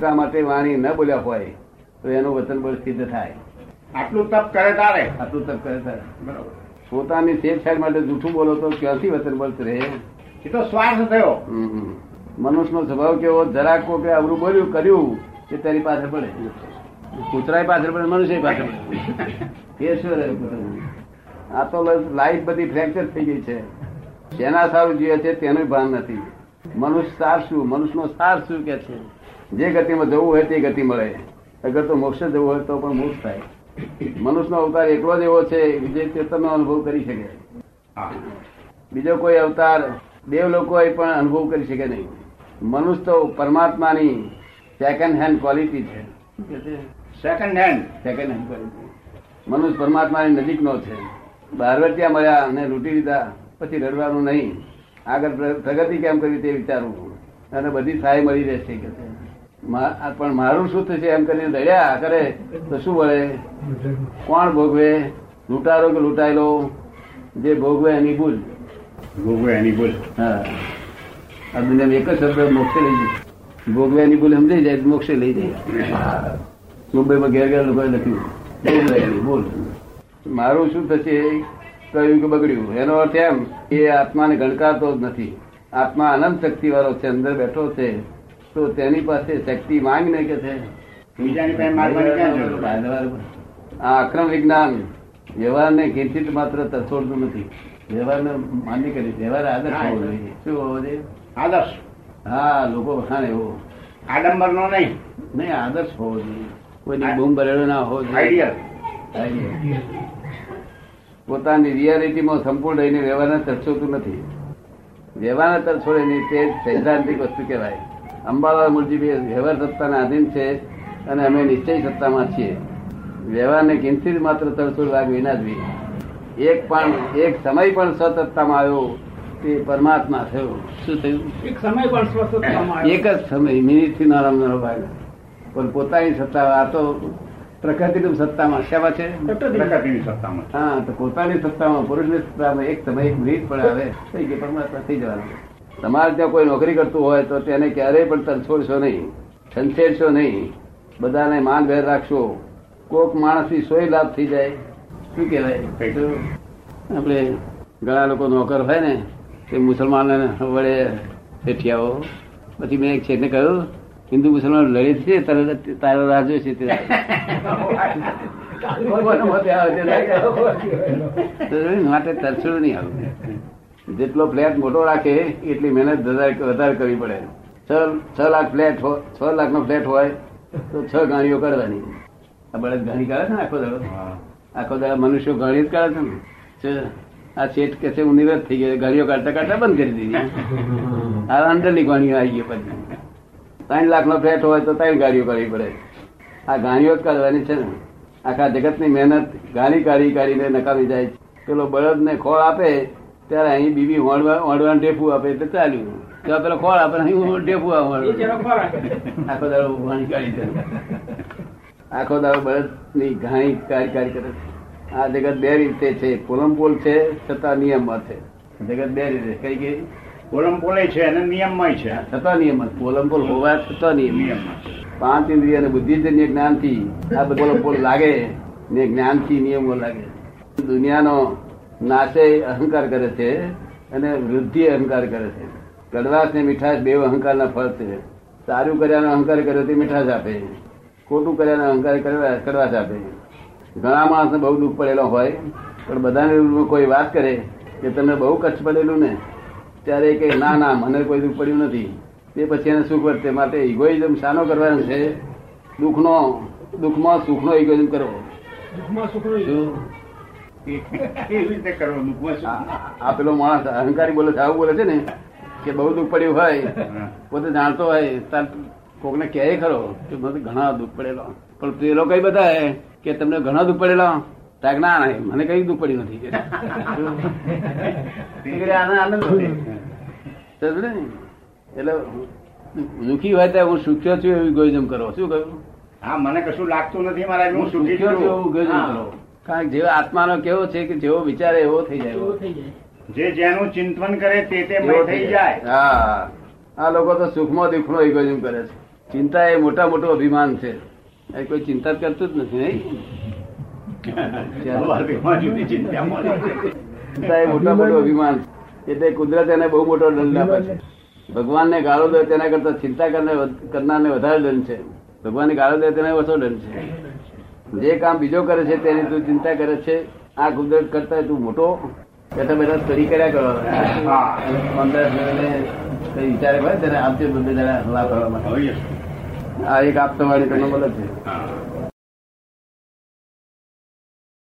માટે વાણી ન બોલ્યા હોય તો એનું વચન બળ સિદ્ધ થાય. આટલું તપ કરે તારે? આટલું તપ કરે તારે. બરાબર. પોતાની છેડછાડ માટે જૂઠું બોલો તો ક્યાંથી વચન બળ રહે? એ તો સ્વાર્થ થયો. મનુષ્યનો સ્વભાવ કેવો? જરાક કોકે અવરું બોલ્યું કર્યું કે તારી પાસે પડે. કૂતરાય પાછળ પડે મનુષ્ય પાછળ પડે. એ શું રહ્યું આ તો લાઈફ બધી ફ્રેક્ચર થઈ ગઈ છે. જેના સારું જોઈએ છે તેનું ભાન નથી. મનુષ્ય સાર શું? મનુષ્યનો સાર શું કે છે? જે ગતિમાં જવું હોય તે ગતિ મળે અગર તો મોક્ષ જવું હોય તો પણ મોક્ષ થાય. મનુષ્યનો અવતાર એકલો જ એવો છે જે ચેતનનો અનુભવ કરી શકે. બીજો કોઈ અવતાર દેવ લોકો પણ અનુભવ કરી શકે નહીં. મનુષ્ય તો પરમાત્માની સેકન્ડ હેન્ડ ક્વોલિટી છે. Second hand second hand quality મનુષ્ય પરમાત્માની નજીકનો છે. બારવટિયા મળ્યા અને લૂંટી લીધા પછી રડવાનું નહીં. આગળ પ્રગતિ કેમ કરવી તે વિચારવું. અને બધી સહાય મળી રહેશે કે પણ મારું શું થશે? એમ કરીને રડ્યા કરે. તો શું વળે? કોણ ભોગવે? લૂંટારો કે લૂંટાયેલો? જે ભોગવે એની ભૂલ. ભોગવે એની ભૂલ. હા. આ દુનિયામાં એક જ શબ્દ મોક્ષે લઈ જાય. ભોગવ્યાની ભૂલ સમજાઈ જાય મોક્ષે લઈ જાય. મુંબઈમાં ઘેર ઘેર લોકોએ લખ્યું. ભૂલ મારું શું થશે? કહ્યું કે બગડ્યું? એનો અર્થ એમ એ આત્માને ગણકારતો જ નથી. આત્મા અનંત શક્તિ વાળો છે અંદર બેઠો છે. તો તેની પાસે શક્તિ માંગ ને કે છે? આ અક્રમ વિજ્ઞાન વ્યવહારને કિંચિત માત્ર તસોડતું નથી. વ્યવહારને માન્ય કરી વ્યવહાર આદર્શ હોવો જોઈએ. શું હોવો જોઈએ? આદર્શ. હા લોકો વખાણે એવો. આડંબર નો નહીં. નહીં આદર્શ હોવો જોઈએ. કોઈની બૂમ ભરેલો ના હોવો જોઈએ. આઈડિયલ. પોતાની રિયાલિટીમાં સંપૂર્ણ રહીને વ્યવહારને તરછોડતું નથી. વ્યવહારને તરછોડે નહીં તે સૈદ્ધાંતિક વસ્તુ કહેવાય. અંબાલાલ મુરજી વ્યવહાર સત્તાના આધીન છે અને અમે નિશ્ચય સત્તામાં છીએ. વ્યવહારને કિંચિત માત્ર તરછોડ લાગ વિના જ એક પણ એક સમય પણ સ્વતત્તામાં આવ્યો તે પરમાત્મા થયો. શું થયું? એક સમય પણ સ્વતત્તામાં એક જ સમય મિનિટથી નાનો ભાગ પણ પોતાની સત્તા આ તો પ્રકૃતિની સત્તામાં સેવા છે? પ્રકૃતિની. સત્તામાં હા તો પોતાની સત્તામાં પુરુષની સત્તામાં એક સમય એક મિનિટ પણ આવે થઈ ગયો પરમાત્મા થઈ જવાનું. તમારે ત્યાં કોઈ નોકરી કરતું હોય તો તેને ક્યારેય પણ તરછોડશો નહીં છંછેડશો નહીં. બધાને માન ભેર રાખશો. કોક માણસથી સોય લાભ થઈ જાય. શું કહેવાય? આપણે ઘણા લોકો નોકર હોય ને તે મુસલમાન વડે શેઠિયાઓ પછી મેં એક છે કહ્યું હિન્દુ મુસલમાન લડી છે તરત તારો રાહ જોશે. તો માટે તરછોડ નહીં આવું. જેટલો ફ્લેટ મોટો રાખે એટલી મહેનત વધારે વધારે કરવી પડે. છ લાખ ફ્લેટ છ લાખ નો ફ્લેટ હોય તો છ ગાડીઓ કરવાની. આ બળદ ગાણી કાઢે છે ને આખો દાડો? આખો દાડો મનુષ્યો ગાણી જ કાઢે છે ને? આ શેઠ કે છે હું નિવૃત્ત થઈ ગયો ગાડીઓ કાઢતા કાઢતા બંધ કરી દીધી. આ અંદરની ગાણીઓ આવી ગઈ પછી. ત્રણ લાખ નો ફ્લેટ હોય તો ત્રણ ગાડીઓ કરવી પડે. આ ગાડીઓ જ કાઢવાની છે ને. આખા જગતની મહેનત ગાડી કાઢી કાઢીને નકામી જાય પેલો બળદ ને ખોળ આપે ત્યારે અહીં બીબી હોડવા હોડવાનું આપે એટલે ચાલ્યું. ત્યાં પેલો ખોળ આપે અહીં ટેપું એ આવે આખો દાડો ઉભાણી કાઢી દે આખો દાડો બળદની ઘાણી કાઢી કાઢી કરે. આ જગત બે રીતે છે. પોલમપોલ છે છતાં નિયમમાં છે. જગત બે રીતે. કઈ કઈ પોલમ પોલે છે અને નિયમમાં છે. છતાં નિયમમાં. પોલમપોલ હોવા છતાં નિયમ. નિયમમાં પાંચ ઇન્દ્રિય અને બુદ્ધિજન્ય જ્ઞાનથી આ બધો પોલ લાગે ને જ્ઞાનથી નિયમો લાગે. દુનિયાનો નાશે અહંકાર કરે છે અને વૃદ્ધિ અહંકાર કરે છે. કડવાશ ને મીઠાશ બે અહંકારના ફળ છે. સારું કર્યાનો અહંકાર કર્યો તે મીઠાશ આપે. ખોટું કર્યાનો અહંકાર કરવા કડવાશ આપે. ઘણા માણસને બહુ દુઃખ પડેલો હોય પણ બધાને કોઈ વાત કરે કે તમને બહુ કચ્છ પડેલું ને ત્યારે કહે ના ના મને કોઈ દુઃખ પડ્યું નથી. તે પછી એને સુખ વર્તે માટે ઇગોઇઝમ શાનો કરવાનો છે? દુઃખનો દુઃખમાં સુખનો ઇગોઇઝમ કરવો દુઃખમાં સુખનો રીતે આ પેલો માણસ અહંકારી બોલે છે આવું બોલે છે ને કે બહુ દુઃખ પડ્યું હોય પોતે જાણતો હોય તાર કોકને કહે ખરો કે મને ઘણા દુઃખ પડેલો. પણ પેલો કઈ બતાવે કે તમને ઘણા દુઃખ પડેલા? તાક ના ના મને કઈ દુઃખ પડ્યું નથી. આનંદ? એટલે દુઃખી હોય ત્યારે હું સુખ્યો છું એવું ગોયજમ કરો. શું કહ્યું? હા મને કશું લાગતું નથી મારા હું સુખ્યો છું. એવું ગોયજમ કરો. કારણ કે જેવો આત્માનો કેવો છે કે જેવો વિચારે એવો થઈ જાય. એવો થઈ જાય. જે જેનું ચિંતન કરે તે તે થઈ જાય. હા. આ લોકો તો સુખમાં દુઃખનો ઇગોઇઝમ કરે છે. ચિંતા એ મોટા મોટું અભિમાન છે. એ કોઈ ચિંતા જ કરતું જ નથી નહીં? ચિંતા એ મોટા મોટું અભિમાન છે. એટલે કુદરત એને બહુ મોટો દંડ આપે છે. ભગવાન ને ગાળો દે તેના કરતા ચિંતા કરનાર કરનારને વધારે દંડ છે. ભગવાન ગાળો દે તેને ઓછો દંડ છે. જે કામ બીજો કરે છે તેની તું ચિંતા કરે છે. આ કુદરત કરતા તું મોટો? કે તમે બધા સ્ટડી કર્યા કરો. અંદર કઈ વિચાર કરે તેને આપશે બધે કરવા માટે. આ એક આપતા વાળી તમને મદદ છે.